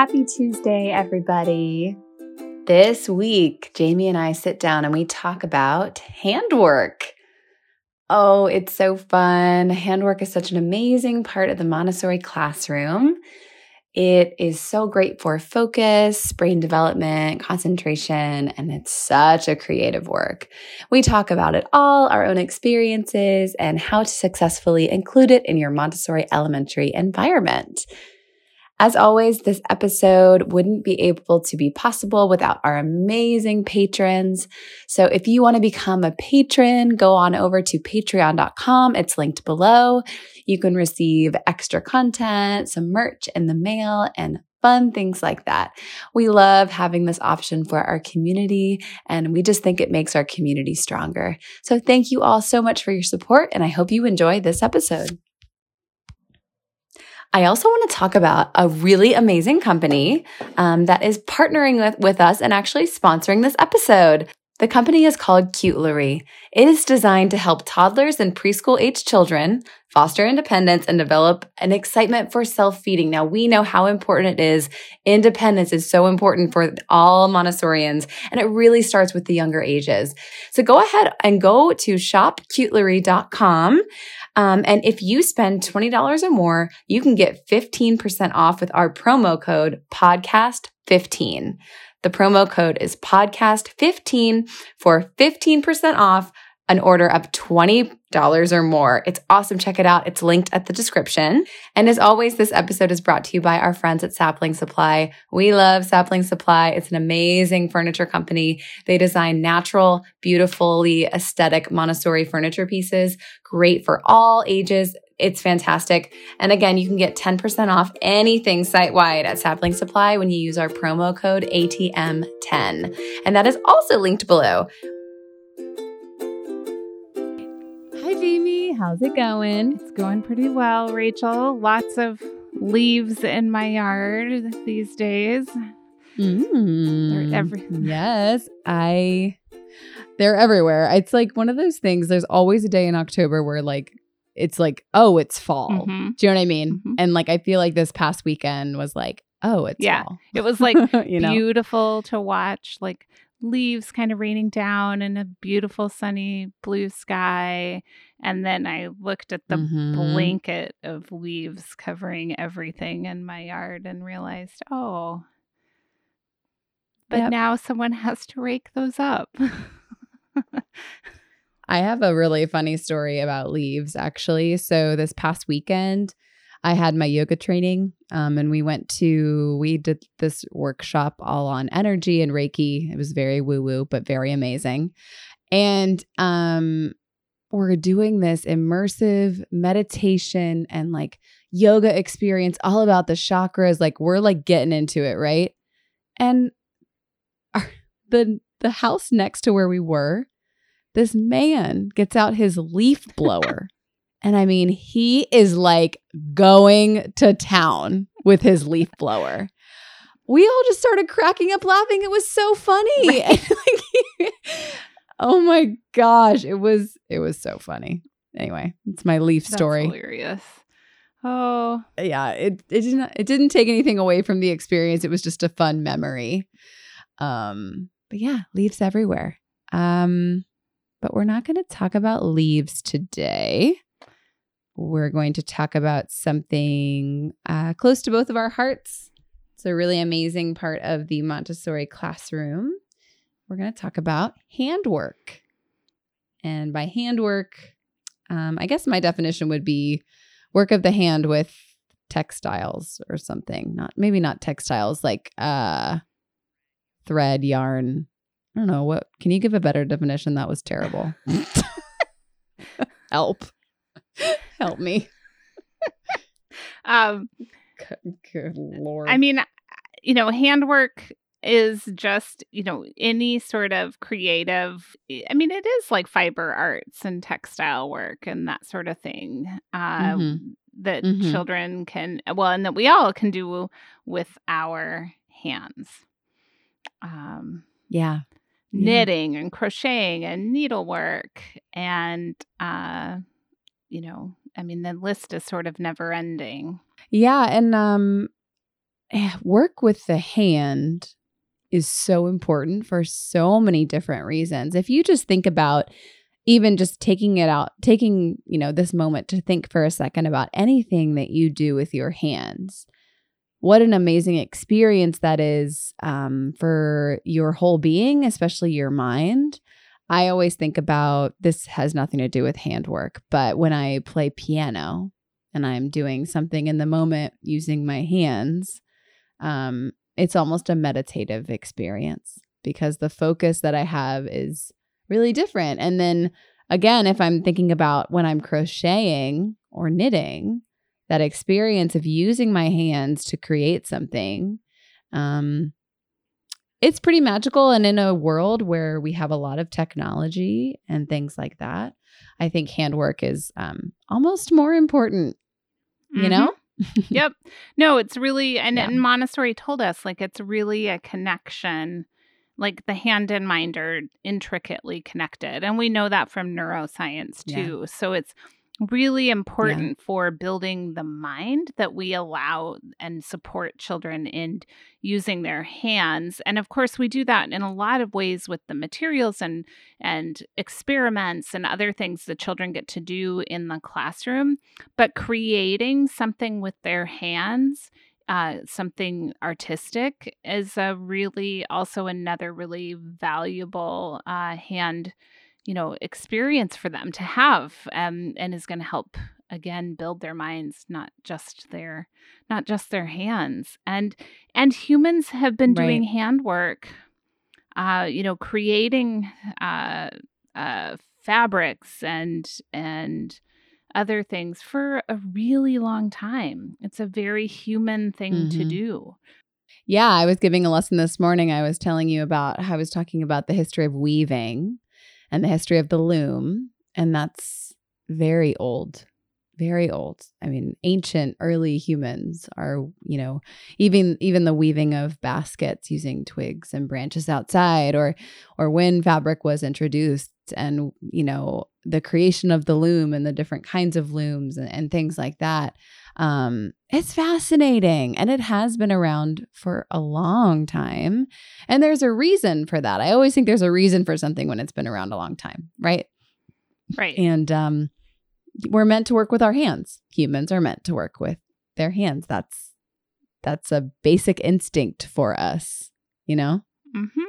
Happy Tuesday, everybody. This week, Jamie and I sit down and we talk about handwork. Oh, it's so fun. Handwork is such an amazing part of the Montessori classroom. It is so great for focus, brain development, concentration, and it's such a creative work. We talk about it all, our own experiences, and how to successfully include it in your Montessori elementary environment. As always, this episode wouldn't be able to be possible without our amazing patrons. So if you want to become a patron, go on over to patreon.com. It's linked below. You can receive extra content, some merch in the mail, and fun things like that. We love having this option for our community, and we just think it makes our community stronger. So thank you all so much for your support, and I hope you enjoy this episode. I also want to talk about a really amazing company um, that is partnering with, with us and actually sponsoring this episode. The company is called Cutelery. It is designed to help toddlers and preschool age children foster independence and develop an excitement for self feeding. Now, we know how important it is. Independence is so important for all Montessorians, and it really starts with the younger ages. So go ahead and go to shopcutelery.com. Um, and if you spend $20 or more, you can get 15% off with our promo code podcast15. The promo code is podcast15 for 15% off an order of $20 or more. It's awesome. Check it out. It's linked at the description. And as always, this episode is brought to you by our friends at Sapling Supply. We love Sapling Supply. It's an amazing furniture company. They design natural, beautifully aesthetic Montessori furniture pieces, great for all ages. It's fantastic. And again, you can get 10% off anything site wide at Sapling Supply when you use our promo code ATM10. And that is also linked below. How's it going? It's going pretty well, Rachel. Lots of leaves in my yard these days. Mm. They're every- yes, I they're everywhere. It's like one of those things. There's always a day in October where like it's like, oh, it's fall. Mm-hmm. Do you know what I mean? Mm-hmm. And like I feel like this past weekend was like, oh, it's yeah. Fall. It was like you know? beautiful to watch, like leaves kind of raining down and a beautiful sunny blue sky and then I looked at the mm-hmm. blanket of leaves covering everything in my yard and realized, oh, but yep. now someone has to rake those up. I have a really funny story about leaves, actually. So this past weekend, I had my yoga training, um, and we went to we did this workshop all on energy and Reiki. It was very woo woo, but very amazing. And um, we're doing this immersive meditation and like yoga experience all about the chakras like we're like getting into it right and our, the the house next to where we were this man gets out his leaf blower and i mean he is like going to town with his leaf blower we all just started cracking up laughing it was so funny right. like, Oh my gosh, it was it was so funny. Anyway, it's my leaf That's story. Hilarious. Oh. Yeah, it it didn't it didn't take anything away from the experience. It was just a fun memory. Um, but yeah, leaves everywhere. Um, but we're not going to talk about leaves today. We're going to talk about something uh, close to both of our hearts. It's a really amazing part of the Montessori classroom we're going to talk about handwork. And by handwork, um, I guess my definition would be work of the hand with textiles or something. Not maybe not textiles, like uh, thread, yarn. I don't know what. Can you give a better definition? That was terrible. Help, help me. um, good, good lord. I mean, you know, handwork is just, you know, any sort of creative. I mean, it is like fiber arts and textile work and that sort of thing uh, mm-hmm. that mm-hmm. children can, well, and that we all can do with our hands. Um, yeah. Knitting yeah. and crocheting and needlework and, uh, you know, I mean, the list is sort of never ending. Yeah. And, um, eh, work with the hand is so important for so many different reasons. If you just think about even just taking it out, taking, you know, this moment to think for a second about anything that you do with your hands. What an amazing experience that is um, for your whole being, especially your mind. I always think about this has nothing to do with handwork, but when I play piano and I'm doing something in the moment using my hands, um, it's almost a meditative experience because the focus that I have is really different. And then again, if I'm thinking about when I'm crocheting or knitting, that experience of using my hands to create something, um, it's pretty magical. And in a world where we have a lot of technology and things like that, I think handwork is um, almost more important, you mm-hmm. know? yep. No, it's really, and, yeah. and Montessori told us like it's really a connection. Like the hand and mind are intricately connected. And we know that from neuroscience too. Yeah. So it's really important yeah. for building the mind that we allow and support children in using their hands and of course we do that in a lot of ways with the materials and and experiments and other things that children get to do in the classroom but creating something with their hands uh, something artistic is a really also another really valuable uh, hand you know experience for them to have um, and is going to help again build their minds not just their not just their hands. And and humans have been doing right. handwork uh you know creating uh uh fabrics and and other things for a really long time. It's a very human thing mm-hmm. to do. Yeah i was giving a lesson this morning. I was telling you about i was talking about the history of weaving and the history of the loom. And that's very old, very old. I mean, ancient early humans are, you know, even even the weaving of baskets using twigs and branches outside or or when fabric was introduced and, you know, the creation of the loom and the different kinds of looms and, and things like that. Um, it's fascinating and it has been around for a long time. And there's a reason for that. I always think there's a reason for something when it's been around a long time, right? Right. And um, we're meant to work with our hands. Humans are meant to work with their hands. That's that's a basic instinct for us, you know? Mm-hmm.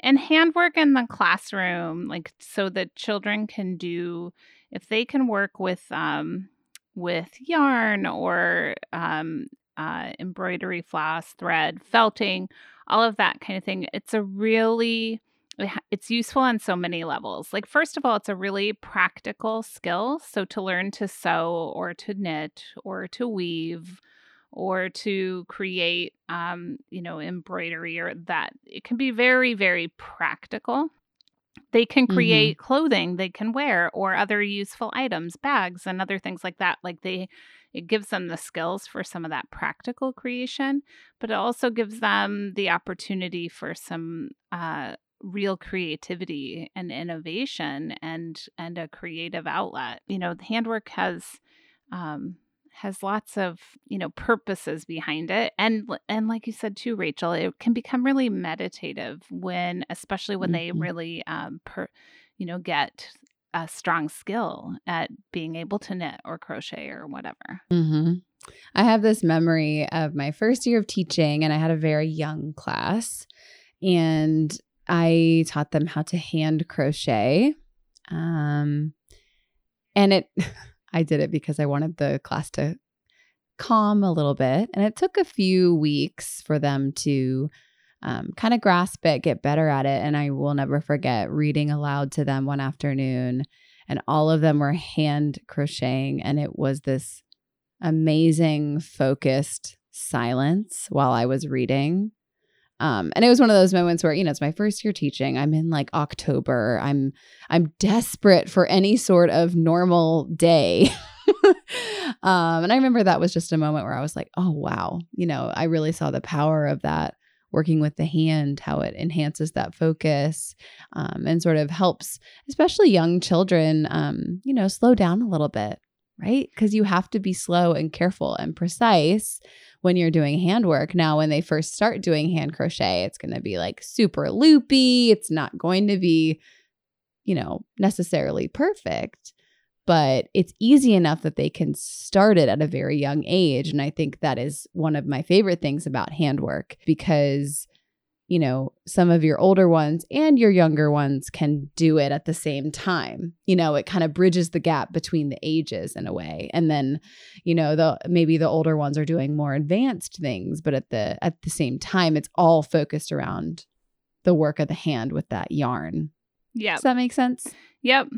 And handwork in the classroom, like so that children can do if they can work with um with yarn or um, uh, embroidery, floss, thread, felting, all of that kind of thing. It's a really it's useful on so many levels. Like first of all, it's a really practical skill. So to learn to sew or to knit or to weave or to create um, you know, embroidery or that it can be very very practical. They can mm-hmm. create mm-hmm. clothing they can wear or other useful items, bags and other things like that. Like they it gives them the skills for some of that practical creation, but it also gives them the opportunity for some uh, real creativity and innovation and and a creative outlet. You know, handwork has um, has lots of you know purposes behind it and and like you said too rachel it can become really meditative when especially when mm-hmm. they really um per you know get a strong skill at being able to knit or crochet or whatever mm-hmm. i have this memory of my first year of teaching and i had a very young class and i taught them how to hand crochet um and it I did it because I wanted the class to calm a little bit. And it took a few weeks for them to um, kind of grasp it, get better at it. And I will never forget reading aloud to them one afternoon. And all of them were hand crocheting. And it was this amazing, focused silence while I was reading. Um, and it was one of those moments where you know it's my first year teaching. I'm in like october. I'm i'm desperate for any sort of normal day. Um, and i remember that was just a moment where i was like oh wow. You know i really saw the power of that working with the hand how it enhances that focus um, and sort of helps especially young children um, you know slow down a little bit right? Because you have to be slow and careful and precise when you're doing handwork. Now, when they first start doing hand crochet, it's going to be like super loopy. It's not going to be, you know, necessarily perfect, but it's easy enough that they can start it at a very young age. And I think that is one of my favorite things about handwork because you know, some of your older ones and your younger ones can do it at the same time. You know, it kind of bridges the gap between the ages in a way. And then, you know, the maybe the older ones are doing more advanced things, but at the at the same time it's all focused around the work of the hand with that yarn. Yeah. Does that make sense? Yep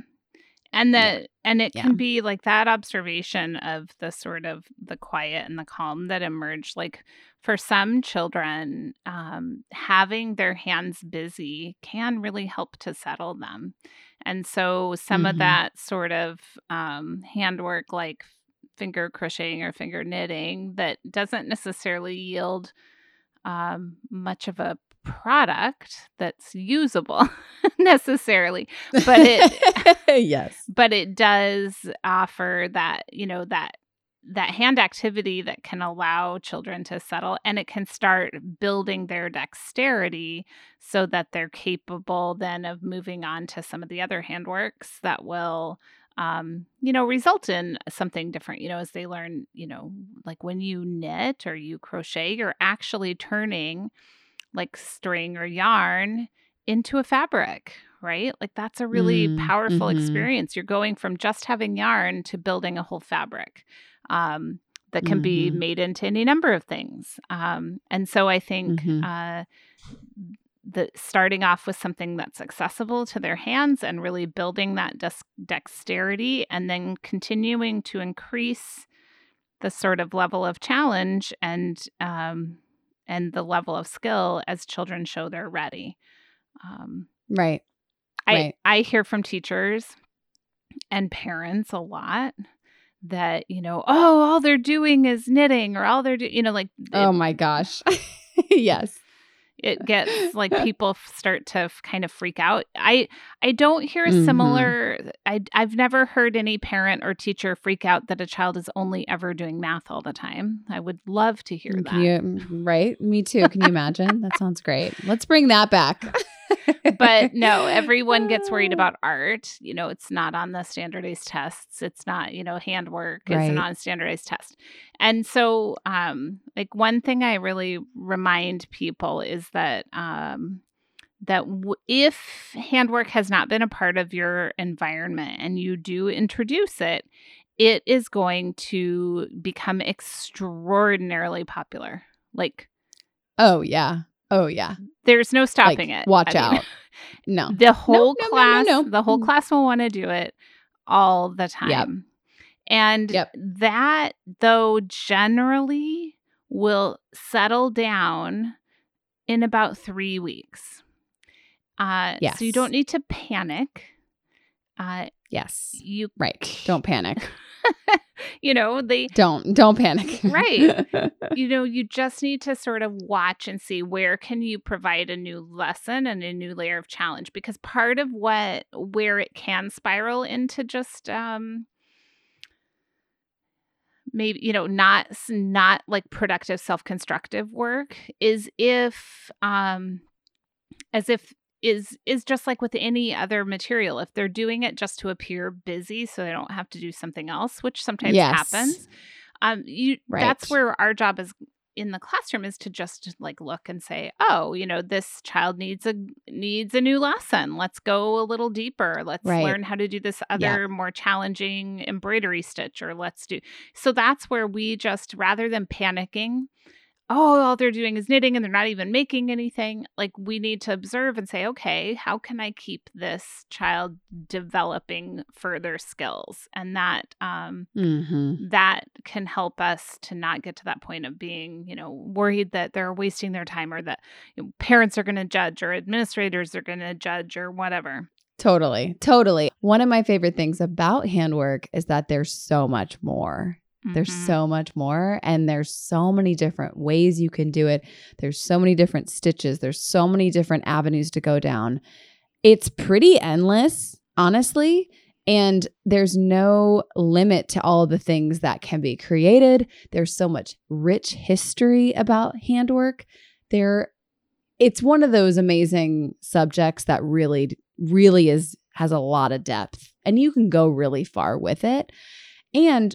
and that yeah. and it yeah. can be like that observation of the sort of the quiet and the calm that emerge like for some children um, having their hands busy can really help to settle them and so some mm-hmm. of that sort of um, handwork like finger crocheting or finger knitting that doesn't necessarily yield um, much of a product that's usable necessarily but it yes. but it does offer that you know that that hand activity that can allow children to settle and it can start building their dexterity so that they're capable then of moving on to some of the other handworks that will um, you know, result in something different, you know, as they learn, you know, like when you knit or you crochet, you're actually turning like string or yarn into a fabric, right? Like that's a really mm, powerful mm-hmm. experience. You're going from just having yarn to building a whole fabric. Um, that can mm-hmm. be made into any number of things. Um, and so I think mm-hmm. uh, the starting off with something that's accessible to their hands and really building that dex- dexterity and then continuing to increase the sort of level of challenge and um, and the level of skill as children show they're ready. Um, right. I, right. I hear from teachers and parents a lot that, you know, oh, all they're doing is knitting or all they're doing, you know, like, oh my gosh. yes it gets like people start to kind of freak out. I I don't hear a similar mm-hmm. I I've never heard any parent or teacher freak out that a child is only ever doing math all the time. I would love to hear that. You, right? Me too. Can you imagine? that sounds great. Let's bring that back. but no, everyone gets worried about art. You know, it's not on the standardized tests. It's not, you know, handwork right. is a standardized test. And so, um, like one thing I really remind people is that um, that w- if handwork has not been a part of your environment and you do introduce it, it is going to become extraordinarily popular. Like, oh yeah, Oh yeah. There's no stopping like, it. Watch I out. Mean, no. The whole no, class no, no, the whole mm. class will want to do it all the time. Yep. And yep. that though generally will settle down in about 3 weeks. Uh yes. so you don't need to panic. Uh yes. You right. Don't panic. you know, they don't don't panic. right. You know, you just need to sort of watch and see where can you provide a new lesson and a new layer of challenge because part of what where it can spiral into just um maybe you know not not like productive self-constructive work is if um as if is is just like with any other material if they're doing it just to appear busy so they don't have to do something else which sometimes yes. happens um you right. that's where our job is in the classroom is to just like look and say oh you know this child needs a needs a new lesson let's go a little deeper let's right. learn how to do this other yeah. more challenging embroidery stitch or let's do so that's where we just rather than panicking oh, all they're doing is knitting and they're not even making anything. Like we need to observe and say, okay, how can I keep this child developing further skills? And that um, mm-hmm. that can help us to not get to that point of being, you know, worried that they're wasting their time or that you know, parents are going to judge or administrators are going to judge or whatever. Totally. Totally. One of my favorite things about handwork is that there's so much more. There's mm-hmm. so much more, and there's so many different ways you can do it. There's so many different stitches. There's so many different avenues to go down. It's pretty endless, honestly. And there's no limit to all the things that can be created. There's so much rich history about handwork. There it's one of those amazing subjects that really really is has a lot of depth and you can go really far with it. And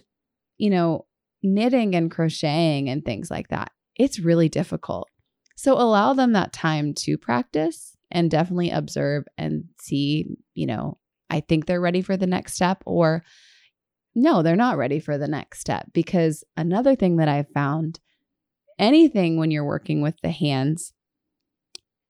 you know, knitting and crocheting and things like that. It's really difficult. So allow them that time to practice and definitely observe and see, you know, I think they're ready for the next step or no, they're not ready for the next step because another thing that I've found anything when you're working with the hands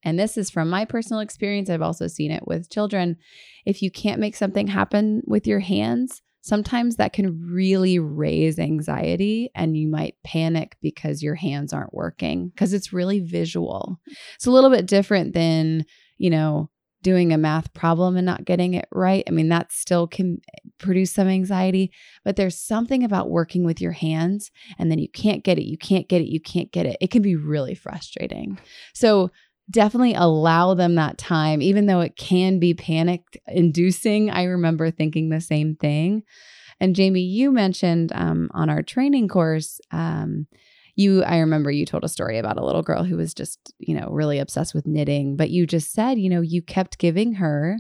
and this is from my personal experience, I've also seen it with children. If you can't make something happen with your hands, sometimes that can really raise anxiety and you might panic because your hands aren't working because it's really visual. It's a little bit different than, you know, doing a math problem and not getting it right. I mean, that still can eh, produce some anxiety, but there's something about working with your hands and then you can't get it, you can't get it, you can't get it. It can be really frustrating. So, definitely allow them that time, even though it can be panic inducing. I remember thinking the same thing. And Jamie, you mentioned um, on our training course, um, you i remember you told a story about a little girl who was just you know really obsessed with knitting but you just said you know you kept giving her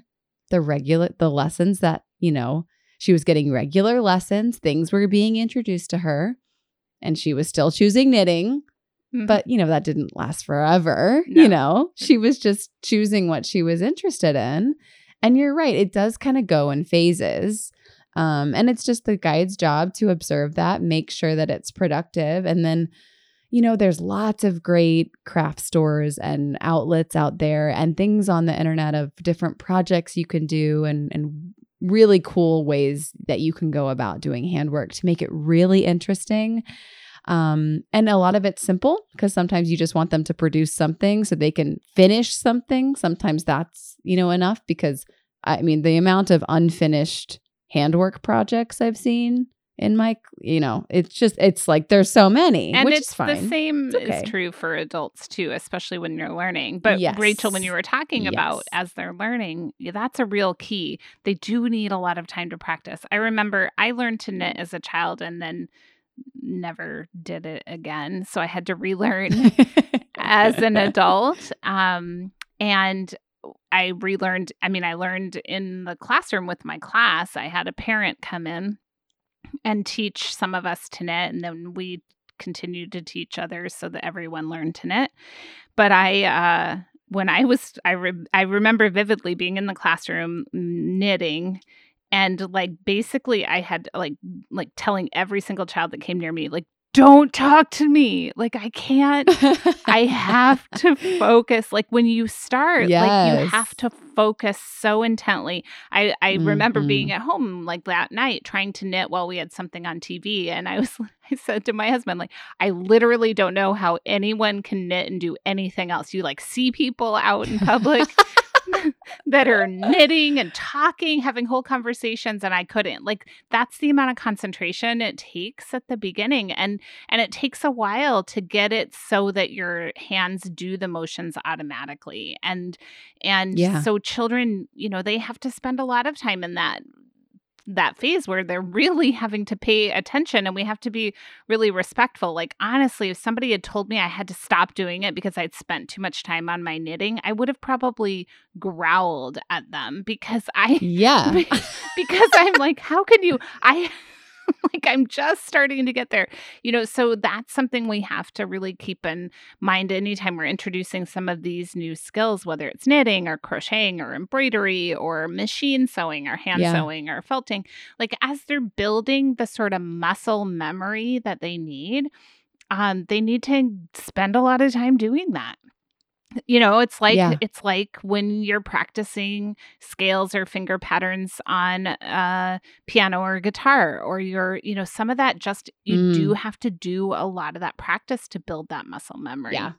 the regular the lessons that you know she was getting regular lessons things were being introduced to her and she was still choosing knitting mm-hmm. but you know that didn't last forever no. you know she was just choosing what she was interested in and you're right it does kind of go in phases um, and it's just the guide's job to observe that, make sure that it's productive. And then, you know, there's lots of great craft stores and outlets out there and things on the internet of different projects you can do and, and really cool ways that you can go about doing handwork to make it really interesting. Um, and a lot of it's simple because sometimes you just want them to produce something so they can finish something. Sometimes that's, you know, enough because I mean, the amount of unfinished handwork projects I've seen in my you know it's just it's like there's so many and it's the same okay. is true for adults too especially when you're learning but yes. rachel when you were talking yes. about as they're learning that's a real key they do need a lot of time to practice i remember i learned to knit as a child and then never did it again so i had to relearn as an adult um and I relearned, I mean, I learned in the classroom with my class. I had a parent come in and teach some of us to knit, and then we continued to teach others so that everyone learned to knit. But I, uh, when I was, I, re- I remember vividly being in the classroom knitting and like basically i had like like telling every single child that came near me like don't talk to me. Like I can't I have to focus. Like when you start, yes. like you have to focus so intently. I I mm-hmm. remember being mm-hmm. at home like that night trying to knit while we had something on TV and I was I said to my husband like I literally don't know how anyone can knit and do anything else. You like see people out in public that are knitting and talking, having whole conversations and I couldn't. Like that's the amount of concentration it takes at the beginning and and it takes a while to get it so that your hands do the motions automatically. And and yeah. so children, you know, they have to spend a lot of time in that that phase where they're really having to pay attention and we have to be really respectful. Like, honestly, if somebody had told me I had to stop doing it because I'd spent too much time on my knitting, I would have probably growled at them because I, yeah, because I'm like, how can you? I, like I'm just starting to get there. You know, so that's something we have to really keep in mind anytime we're introducing some of these new skills, whether it's knitting or crocheting or embroidery or machine sewing or hand yeah. sewing or felting. Like as they're building the sort of muscle memory that they need, um, they need to spend a lot of time doing that you know it's like yeah. it's like when you're practicing scales or finger patterns on a piano or a guitar or you're you know some of that just you mm. do have to do a lot of that practice to build that muscle memory yeah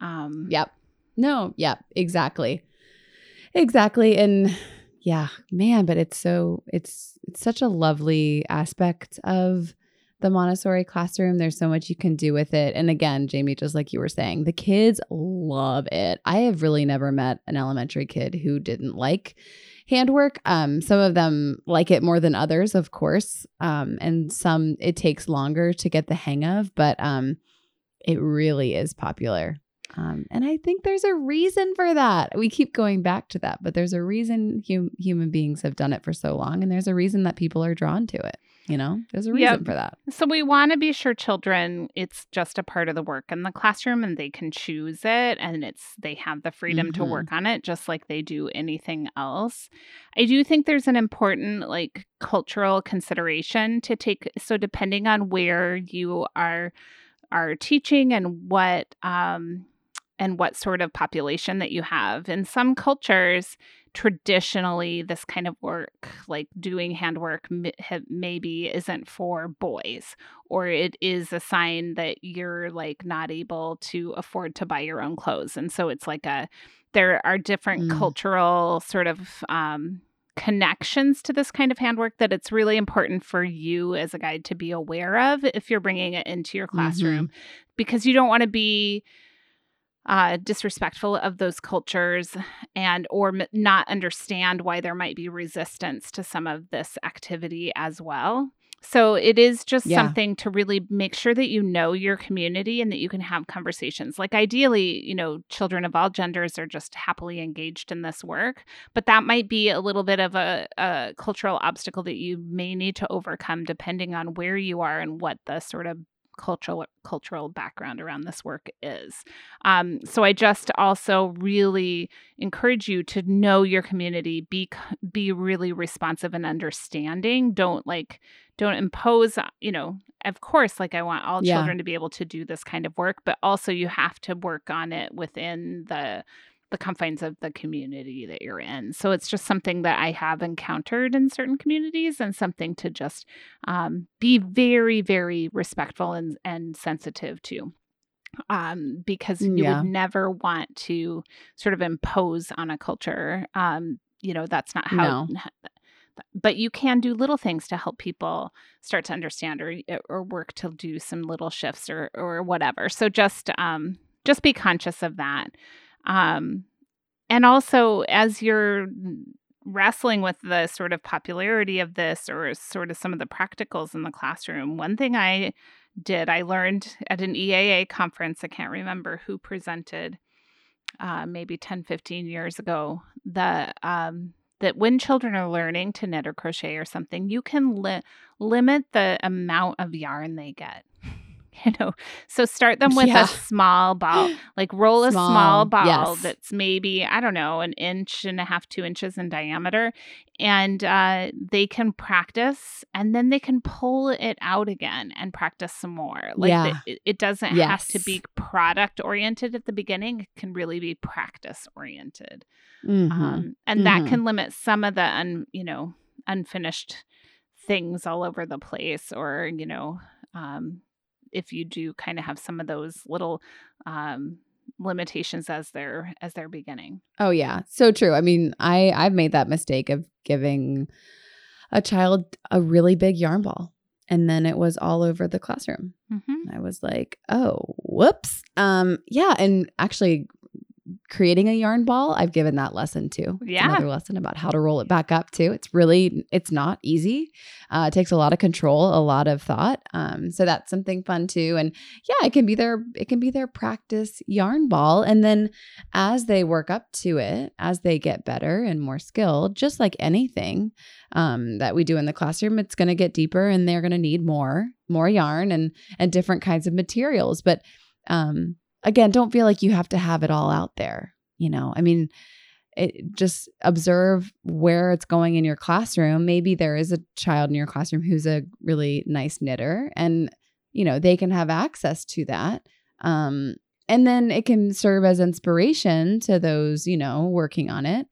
um yep no yep exactly exactly and yeah man but it's so it's it's such a lovely aspect of the Montessori classroom. There's so much you can do with it. And again, Jamie, just like you were saying, the kids love it. I have really never met an elementary kid who didn't like handwork. Um, some of them like it more than others, of course, um, and some it takes longer to get the hang of, but um, it really is popular. Um, and I think there's a reason for that. We keep going back to that, but there's a reason hum- human beings have done it for so long, and there's a reason that people are drawn to it. You know, there's a reason yep. for that. So we want to be sure children, it's just a part of the work in the classroom, and they can choose it, and it's they have the freedom mm-hmm. to work on it, just like they do anything else. I do think there's an important like cultural consideration to take. So depending on where you are are teaching and what um and what sort of population that you have. In some cultures, traditionally, this kind of work, like doing handwork, maybe isn't for boys, or it is a sign that you're like not able to afford to buy your own clothes. And so it's like a, there are different mm. cultural sort of, um, connections to this kind of handwork that it's really important for you as a guide to be aware of if you're bringing it into your classroom mm-hmm. because you don't want to be uh, disrespectful of those cultures and or m- not understand why there might be resistance to some of this activity as well so it is just yeah. something to really make sure that you know your community and that you can have conversations like ideally you know children of all genders are just happily engaged in this work but that might be a little bit of a, a cultural obstacle that you may need to overcome depending on where you are and what the sort of cultural cultural background around this work is. Um, so I just also really encourage you to know your community, be be really responsive and understanding. Don't like don't impose. Uh, you know, of course, like I want all yeah. children to be able to do this kind of work, but also you have to work on it within the the confines of the community that you're in. So it's just something that I have encountered in certain communities and something to just um, be very, very respectful and, and sensitive to. Um, because you yeah. would never want to sort of impose on a culture. Um, you know, that's not how. No. But you can do little things to help people start to understand or or work to do some little shifts or or whatever. So just um, just be conscious of that. Um, and also, as you're wrestling with the sort of popularity of this or sort of some of the practicals in the classroom, one thing I did, I learned at an EAA conference, I can't remember who presented, uh, maybe 10, 15 years ago, the, um, that when children are learning to knit or crochet or something, you can li- limit the amount of yarn they get. you know so start them with yeah. a small ball like roll small, a small ball yes. that's maybe i don't know an inch and a half two inches in diameter and uh, they can practice and then they can pull it out again and practice some more like yeah. the, it doesn't yes. have to be product oriented at the beginning it can really be practice oriented mm-hmm. um, and mm-hmm. that can limit some of the un, you know unfinished things all over the place or you know um, if you do kind of have some of those little um, limitations as they're as they're beginning. Oh yeah, so true. I mean, I I've made that mistake of giving a child a really big yarn ball and then it was all over the classroom. Mm-hmm. I was like, "Oh, whoops." Um yeah, and actually creating a yarn ball i've given that lesson too. It's yeah. another lesson about how to roll it back up too. It's really it's not easy. Uh, it takes a lot of control a lot of thought um, so that's something fun too. And yeah it can be their it can be their practice yarn ball. And then as they work up to it as they get better and more skilled just like anything um, that we do in the classroom it's going to get deeper and they're going to need more more yarn and and different kinds of materials. But um, again, don't feel like you have to have it all out there. You know, I mean, it, just observe where it's going in your classroom. Maybe there is a child in your classroom who's a really nice knitter, and you know they can have access to that. Um, and then it can serve as inspiration to those you know working on it.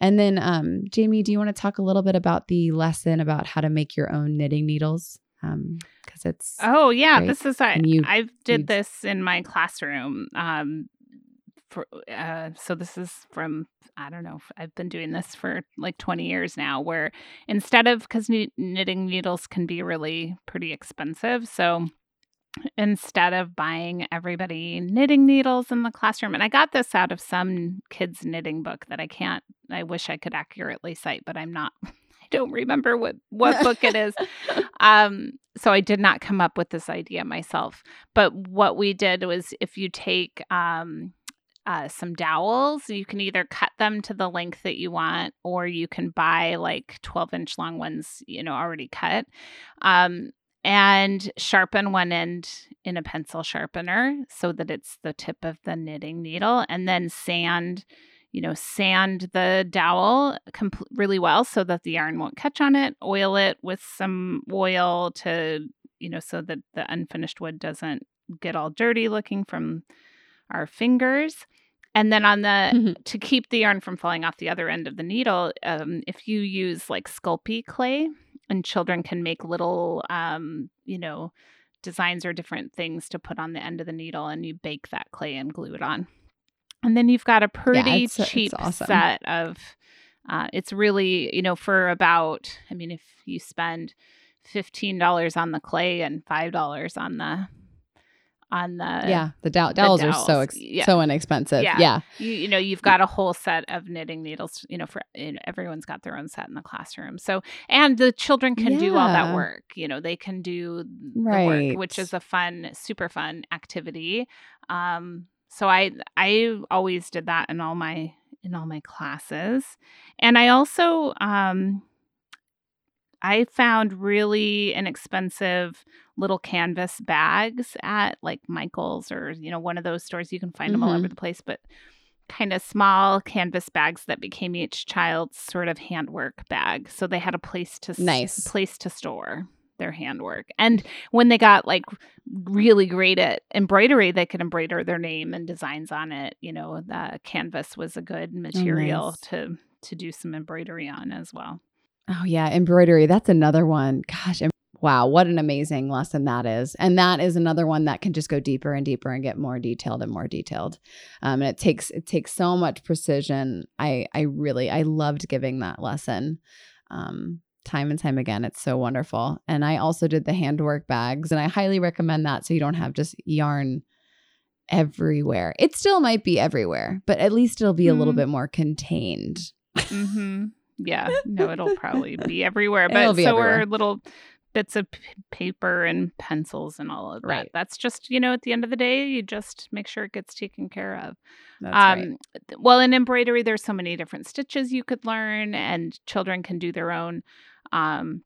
And then, um, Jamie, do you want to talk a little bit about the lesson about how to make your own knitting needles? Um, because it's oh yeah, this is I you, I did you, this in my classroom. Um, for uh, so this is from I don't know. I've been doing this for like 20 years now. Where instead of because knitting needles can be really pretty expensive, so instead of buying everybody knitting needles in the classroom. And I got this out of some kids' knitting book that I can't, I wish I could accurately cite, but I'm not. Don't remember what what book it is. Um, so I did not come up with this idea myself. But what we did was if you take um, uh, some dowels. You can either cut them to the length that you want, or you can buy like 12 inch long ones, you know, already cut. Um, and sharpen one end in a pencil sharpener so that it's the tip of the knitting needle, and then sand. You know, sand the dowel comp- really well so that the yarn won't catch on it. Oil it with some oil to, you know, so that the unfinished wood doesn't get all dirty looking from our fingers. And then on the mm-hmm. to keep the yarn from falling off the other end of the needle, um, if you use like Sculpey clay, and children can make little, um, you know, designs or different things to put on the end of the needle, and you bake that clay and glue it on. And then you've got a pretty yeah, it's, cheap it's awesome. set of. Uh, it's really, you know, for about. I mean, if you spend fifteen dollars on the clay and five dollars on the on the yeah the, dow- the dowels, are so ex- yeah. so inexpensive yeah, yeah. You, you know you've got a whole set of knitting needles you know for you know, everyone's got their own set in the classroom so and the children can yeah. do all that work you know they can do right. the work which is a fun super fun activity um so i i always did that in all my in all my classes and i also um I found really inexpensive little canvas bags at like Michael's or, you know, one of those stores. You can find mm-hmm. them all over mm-hmm. the place, but kind of small canvas bags that became each child's sort of handwork bag. So they had a place to nice place to store their handwork. And when they got like really great at embroidery, they could embroider their name and designs on it. You know, the canvas was a good oh, material oh, nice. to to do some embroidery on as well. Oh, yeah. Embroidery. That's another one. Gosh. Em- wow. What an amazing lesson that is. And that is another one that can just go deeper and deeper and get more detailed and more detailed. Um, and it takes, it takes so much precision. I, I really, I loved giving that lesson. Um, time and time again. It's so wonderful. And I also did the handwork bags, and I highly recommend that so you don't have just yarn everywhere. It still might be everywhere, but at least it'll be a little mm-hmm. bit more contained. mm-hmm. Yeah, no, it'll probably be everywhere. But so everywhere. are little bits of p- paper and pencils and all of that. Right. That's just, you know, at the end of the day, you just make sure it gets taken care of. That's um, right. Well, in embroidery, there's so many different stitches you could learn, and children can do their own um,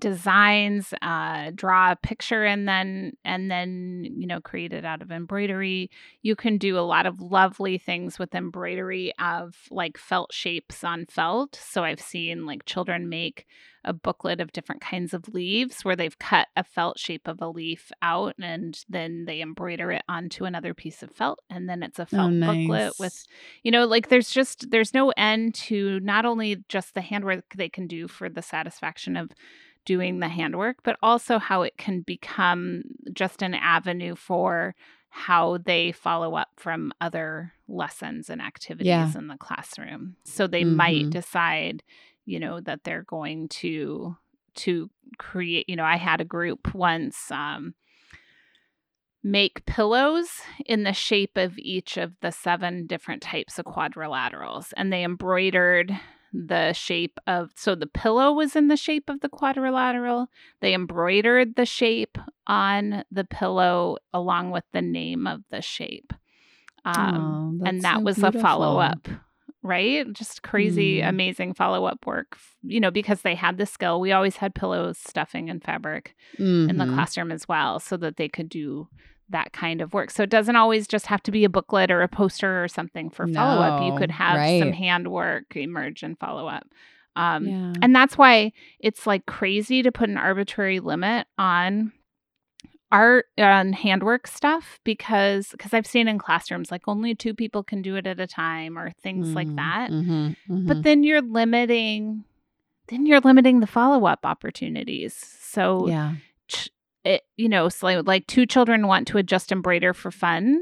designs uh, draw a picture and then and then you know create it out of embroidery you can do a lot of lovely things with embroidery of like felt shapes on felt so i've seen like children make a booklet of different kinds of leaves where they've cut a felt shape of a leaf out and then they embroider it onto another piece of felt and then it's a oh, felt oh, nice. booklet with you know like there's just there's no end to not only just the handwork they can do for the satisfaction of doing the handwork, but also how it can become just an avenue for how they follow up from other lessons and activities yeah. in the classroom. So they mm-hmm. might decide, you know, that they're going to to create, you know, I had a group once um make pillows in the shape of each of the seven different types of quadrilaterals and they embroidered the shape of so the pillow was in the shape of the quadrilateral they embroidered the shape on the pillow along with the name of the shape um, oh, and that so was beautiful. a follow-up right just crazy mm. amazing follow-up work you know because they had the skill we always had pillows stuffing and fabric mm-hmm. in the mm-hmm. classroom as well so that they could do that kind of work. So it doesn't always just have to be a booklet or a poster or something for follow up. you could have right. some handwork emerge and follow up. Um, yeah. And that's why it's like crazy to put an arbitrary limit on art and handwork stuff because because I've seen in classrooms like only two people can do it at a time or things mm, like that. Mm-hmm, mm-hmm. But then you're limiting then you're limiting the follow-up opportunities. So yeah it, you know, so like two children want to adjust embroider for fun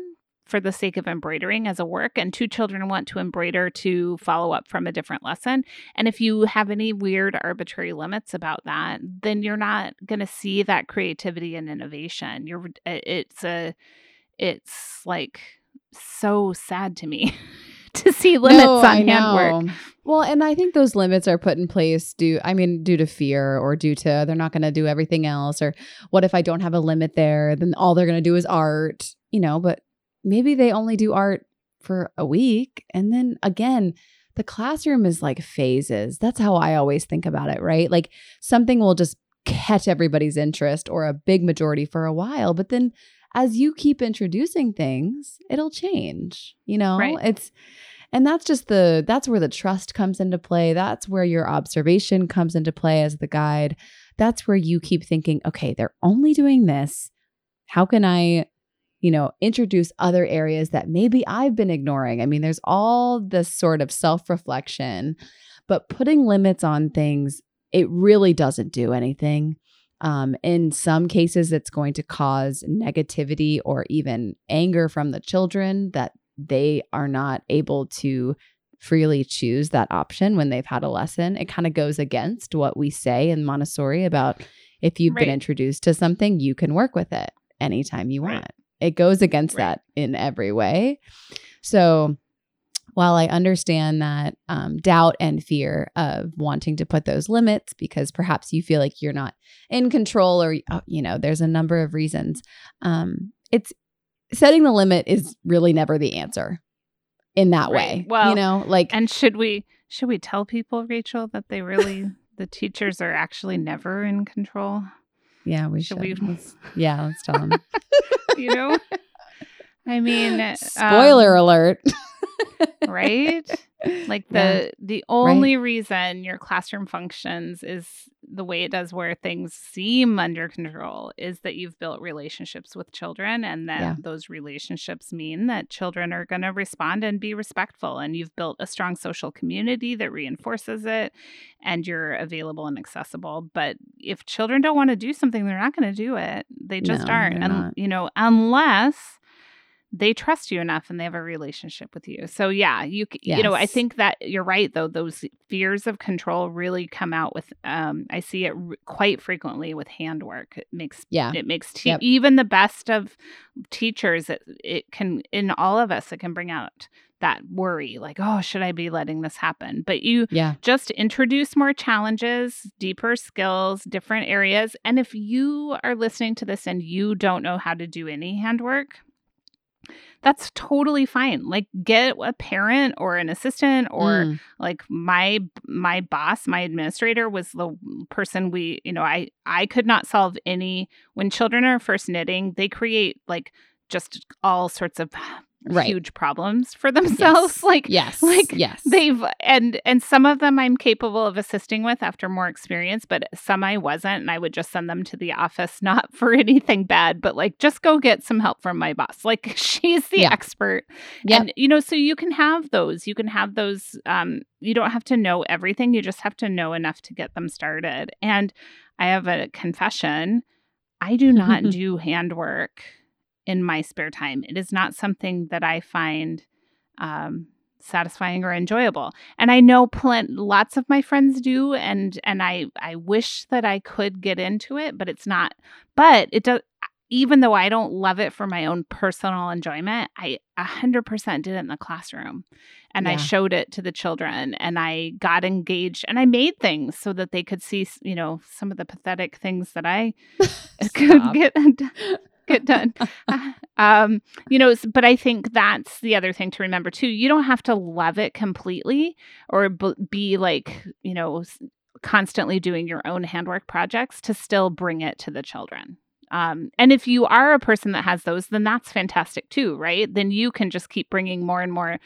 for the sake of embroidering as a work and two children want to embroider to follow up from a different lesson. And if you have any weird arbitrary limits about that then you're not going to see that creativity and innovation. You're eh, it's a it's like so sad to me to see limits no, on handwork. Well, and I think those limits are put in place due I mean due to fear or due to they're not going to do everything else or what if I don't have a limit there then all they're going to do is art, you know, but maybe they only do art for a week and then again the classroom is like phases. That's how I always think about it, right? Like something will just catch everybody's interest or a big majority for a while, but then as you keep introducing things, it'll change. You know, right. it's and that's just the that's where the trust comes into play. That's where your observation comes into play as the guide. That's where you keep thinking, okay, they're only doing this. How can I, you know, introduce other areas that maybe I've been ignoring? I mean, there's all this sort of self-reflection, but putting limits on things, it really doesn't do anything. Um, in some cases, it's going to cause negativity or even anger from the children that they are not able to freely choose that option when they've had a lesson. It kind of goes against what we say in Montessori about if you've right. been introduced to something, you can work with it anytime you want. Right. It goes against right. that in every way. So, while I understand that um, doubt and fear of wanting to put those limits because perhaps you feel like you're not in control or, uh, you know, there's a number of reasons, um, it's setting the limit is really never the answer in that right. way. Well, you know, like, and should we, should we tell people, Rachel, that they really, the teachers are actually never in control? Yeah, we should. should. We... Let's, yeah, let's tell them. you know, I mean, spoiler um, alert. right? Like the yeah. the only right. reason your classroom functions is the way it does where things seem under control is that you've built relationships with children and that yeah. those relationships mean that children are going to respond and be respectful and you've built a strong social community that reinforces it and you're available and accessible but if children don't want to do something they're not going to do it they just no, aren't and not. you know unless they trust you enough and they have a relationship with you. So yeah, you yes. you know, I think that you're right though those fears of control really come out with um I see it r- quite frequently with handwork. It makes yeah. it makes te- yep. even the best of teachers it, it can in all of us it can bring out that worry like oh should i be letting this happen but you yeah. just introduce more challenges deeper skills different areas and if you are listening to this and you don't know how to do any handwork that's totally fine like get a parent or an assistant or mm. like my my boss my administrator was the person we you know i i could not solve any when children are first knitting they create like just all sorts of right. huge problems for themselves. Yes. like yes. like yes. they've and and some of them i'm capable of assisting with after more experience but some i wasn't and i would just send them to the office not for anything bad but like just go get some help from my boss. Like she's the yeah. expert. Yep. and you know so you can have those. You can have those um you don't have to know everything. You just have to know enough to get them started. And i have a confession. I do not do handwork in my spare time. It is not something that I find um, satisfying or enjoyable. And I know plenty, lots of my friends do, and and I I wish that I could get into it, but it's not. But it does. Even though I don't love it for my own personal enjoyment, I 100% did it in the classroom. And yeah. I showed it to the children and I got engaged and I made things so that they could see, you know, some of the pathetic things that I could get get done. um, you know, but I think that's the other thing to remember too. You don't have to love it completely or be like, you know, constantly doing your own handwork projects to still bring it to the children. Um, and if you are a person that has those, then that's fantastic too, right? Then you can just keep bringing more and more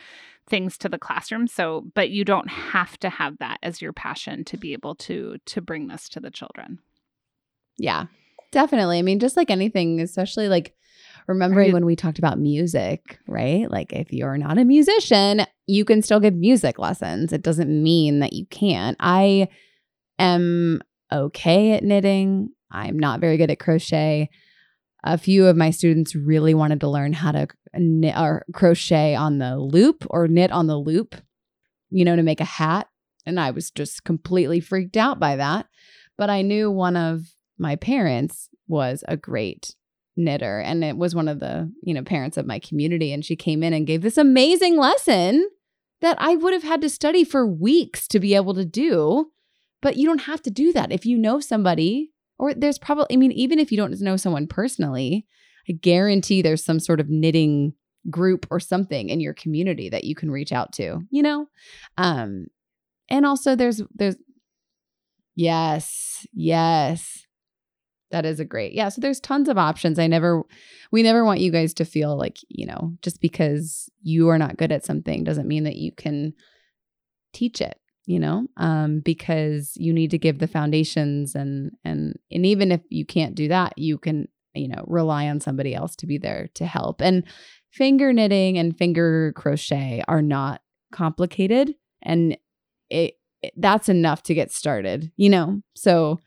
things to the classroom. So, but you don't have to have that as your passion to be able to to bring this to the children. Yeah, Definitely. I mean, just like anything, especially like remembering when we talked about music, right? Like if you're not a musician, you can still give music lessons. It doesn't mean that you can't. I am okay at knitting. I'm not very good at crochet. A few of my students really wanted to learn how to knit or crochet on the loop or knit on the loop, you know, to make a hat. And I was just completely freaked out by that. But I knew one of my parents was a great knitter and it was one of the, you know, parents of my community and she came in and gave this amazing lesson that I would have had to study for weeks to be able to do. But you don't have to do that. If you know somebody, or there's probably, I mean, even if you don't know someone personally, I guarantee there's some sort of knitting group or something in your community that you can reach out to, you know? Um, and also there's, there's, yes, yes. That is a great. Yeah. So there's tons of options. I never, we never want you guys to feel like, you know, just because you are not good at something doesn't mean that you can teach it, you know, um, because you need to give the foundations and, and, and even if you can't do that, you can, you know, rely on somebody else to be there to help. And finger knitting and finger crochet are not complicated and it, it that's enough to get started, you know? So,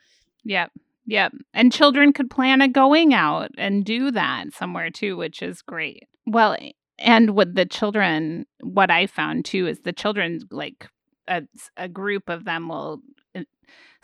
yeah. Yep. And children could plan a going out and do that somewhere too, which is great. Well, and with the children, what I found too is the children, like a, a group of them will Uh,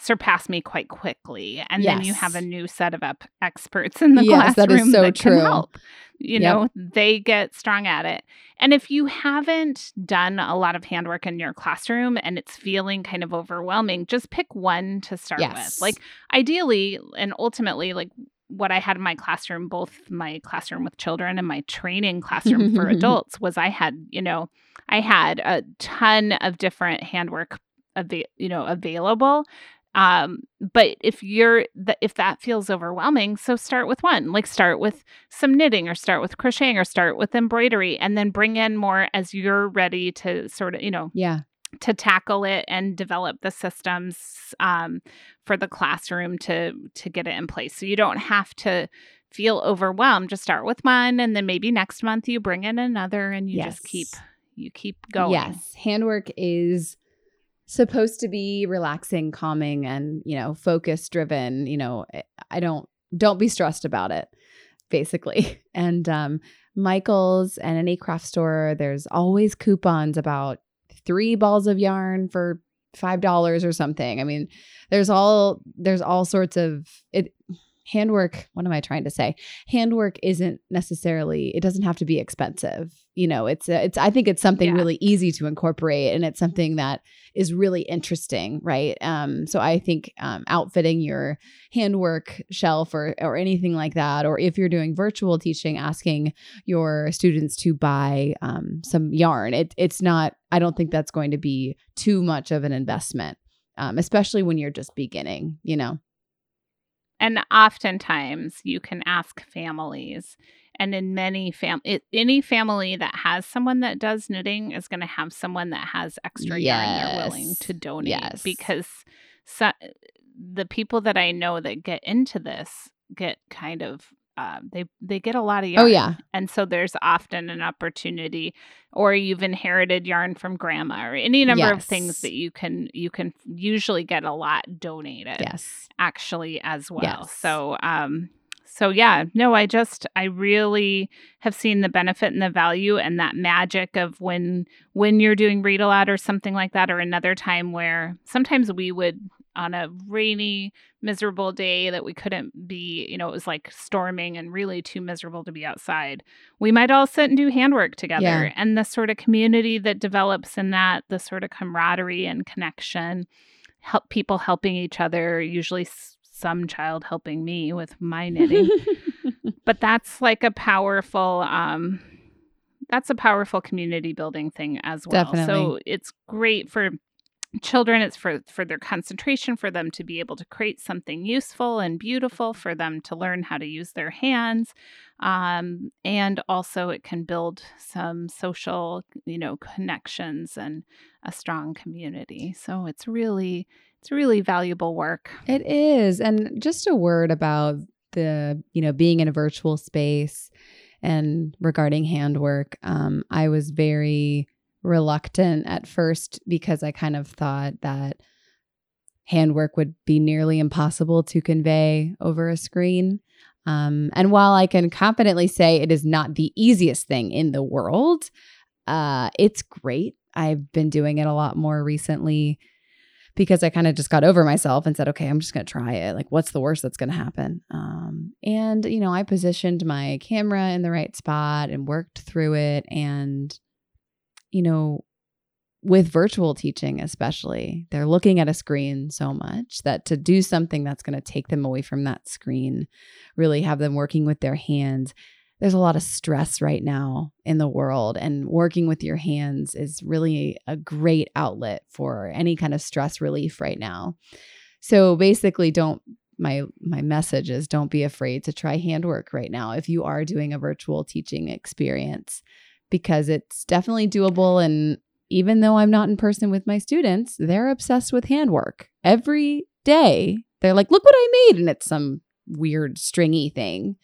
surpass me quite quickly. And yes. then you have a new set of ep- experts in the yes, classroom that, is so that true. can help. You yep. know, they get strong at it. And if you haven't done a lot of handwork in your classroom and it's feeling kind of overwhelming, just pick one to start yes. with. Like, ideally and ultimately, like, what I had in my classroom, both my classroom with children and my training classroom for adults, was I had, you know, I had a ton of different handwork, av- you know, available um but if you're th- if that feels overwhelming so start with one like start with some knitting or start with crocheting or start with embroidery and then bring in more as you're ready to sort of you know yeah. to tackle it and develop the systems um, for the classroom to to get it in place. So you don't have to feel overwhelmed just start with one and then maybe next month you bring in another and you yes. just keep you keep going. Yes. Handwork is supposed to be relaxing, calming, and, you know, focus driven. You know, eh, I don't, don't be stressed about it, basically. And um, Michael's and any craft store, there's always coupons about three balls of yarn for five dollars or something. I mean, there's all there's all sorts of it handwork what am i trying to say? Handwork isn't necessarily it doesn't have to be expensive you know it's a, it's i think it's something yeah. really easy to incorporate and it's something that is really interesting right? Um so i think um, outfitting your handwork shelf or or anything like that or if you're doing virtual teaching asking your students to buy um, some yarn it it's not i don't think that's going to be too much of an investment um, especially when you're just beginning you know and oftentimes you can ask families and in many fam any family that has someone that does knitting is going to have someone that has extra yes. yarn they're willing to donate yes. because so, the people that I know that get into this get kind of uh, they they get a lot of oh, yarn. Oh yeah, and so there's often an opportunity, or you've inherited yarn from grandma, or any number yes. of things that you can you can usually get a lot donated. Yes, actually as well. Yes. So um, so yeah, no, I just I really have seen the benefit and the value and that magic of when when you're doing read aloud or something like that, or another time where sometimes we would on a rainy, miserable day that we couldn't be, you know, it was like storming and really too miserable to be outside. We might all sit and do handwork together. Yeah. And the sort of community that develops in that, the sort of camaraderie and connection, help people helping each other, usually some child helping me with my knitting. but that's like a powerful um that's a powerful community building thing as well. Definitely. So it's great for children it's for for their concentration for them to be able to create something useful and beautiful for them to learn how to use their hands um, and also it can build some social you know connections and a strong community. So it's really it's really valuable work. It is and just a word about the you know being in a virtual space and regarding handwork um, i was very reluctant at first because I kind of thought that handwork would be nearly impossible to convey over a screen. Um, and while I can confidently say it is not the easiest thing in the world, uh, it's great. I've been doing it a lot more recently because I kind of just got over myself and said, okay, I'm just going to try it. Like, what's the worst that's going to happen? Um, and, you know, I positioned my camera in the right spot and worked through it. And, you know, with virtual teaching, especially, they're looking at a screen so much that to do something that's going to take them away from that screen, really have them working with their hands. There's a lot of stress right now in the world, and working with your hands is really a great outlet for any kind of stress relief right now. So basically, don't my my message is don't be afraid to try handwork right now if you are doing a virtual teaching experience because it's definitely doable and even though I'm not in person with my students, they're obsessed with handwork. Every day, they're like, look what I made. And it's some weird stringy thing.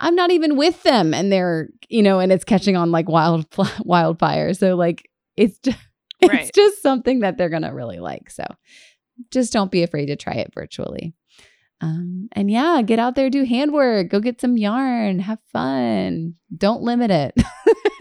I'm not even with them. And they're, you know, and it's catching on like wild wildfire. So like it's just it's just something that they're gonna really like. So just don't be afraid to try it virtually. Um, and yeah, get out there, do handwork, go get some yarn, have fun. Don't limit it.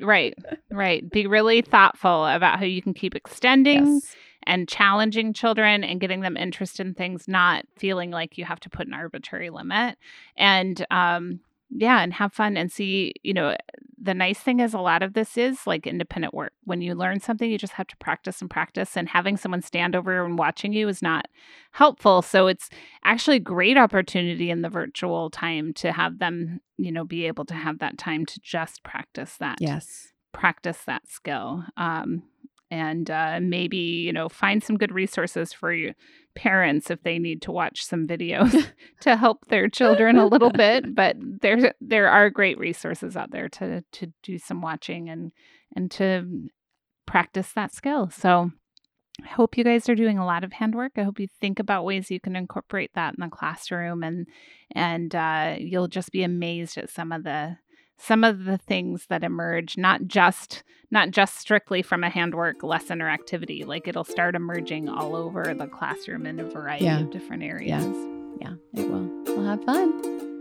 Right, right. Be really thoughtful about how you can keep extending yes. and challenging children and getting them interested in things, not feeling like you have to put an arbitrary limit. And um, yeah, and have fun and see, you know, the nice thing is a lot of this is like independent work. When you learn something, you just have to practice and practice, and having someone stand over and watching you is not helpful. So it's actually a great opportunity in the virtual time to have them, you know, be able to have that time to just practice that. Yes. Practice that skill. Um, and uh, maybe you know find some good resources for you parents if they need to watch some videos to help their children a little bit but there there are great resources out there to to do some watching and and to practice that skill so I hope you guys are doing a lot of handwork. I hope you think about ways you can incorporate that in the classroom, and and uh, you'll just be amazed at some of the some of the things that emerge not just not just strictly from a handwork lesson or activity like it'll start emerging all over the classroom in a variety yeah. of different areas. Yeah yeah it will. We'll have fun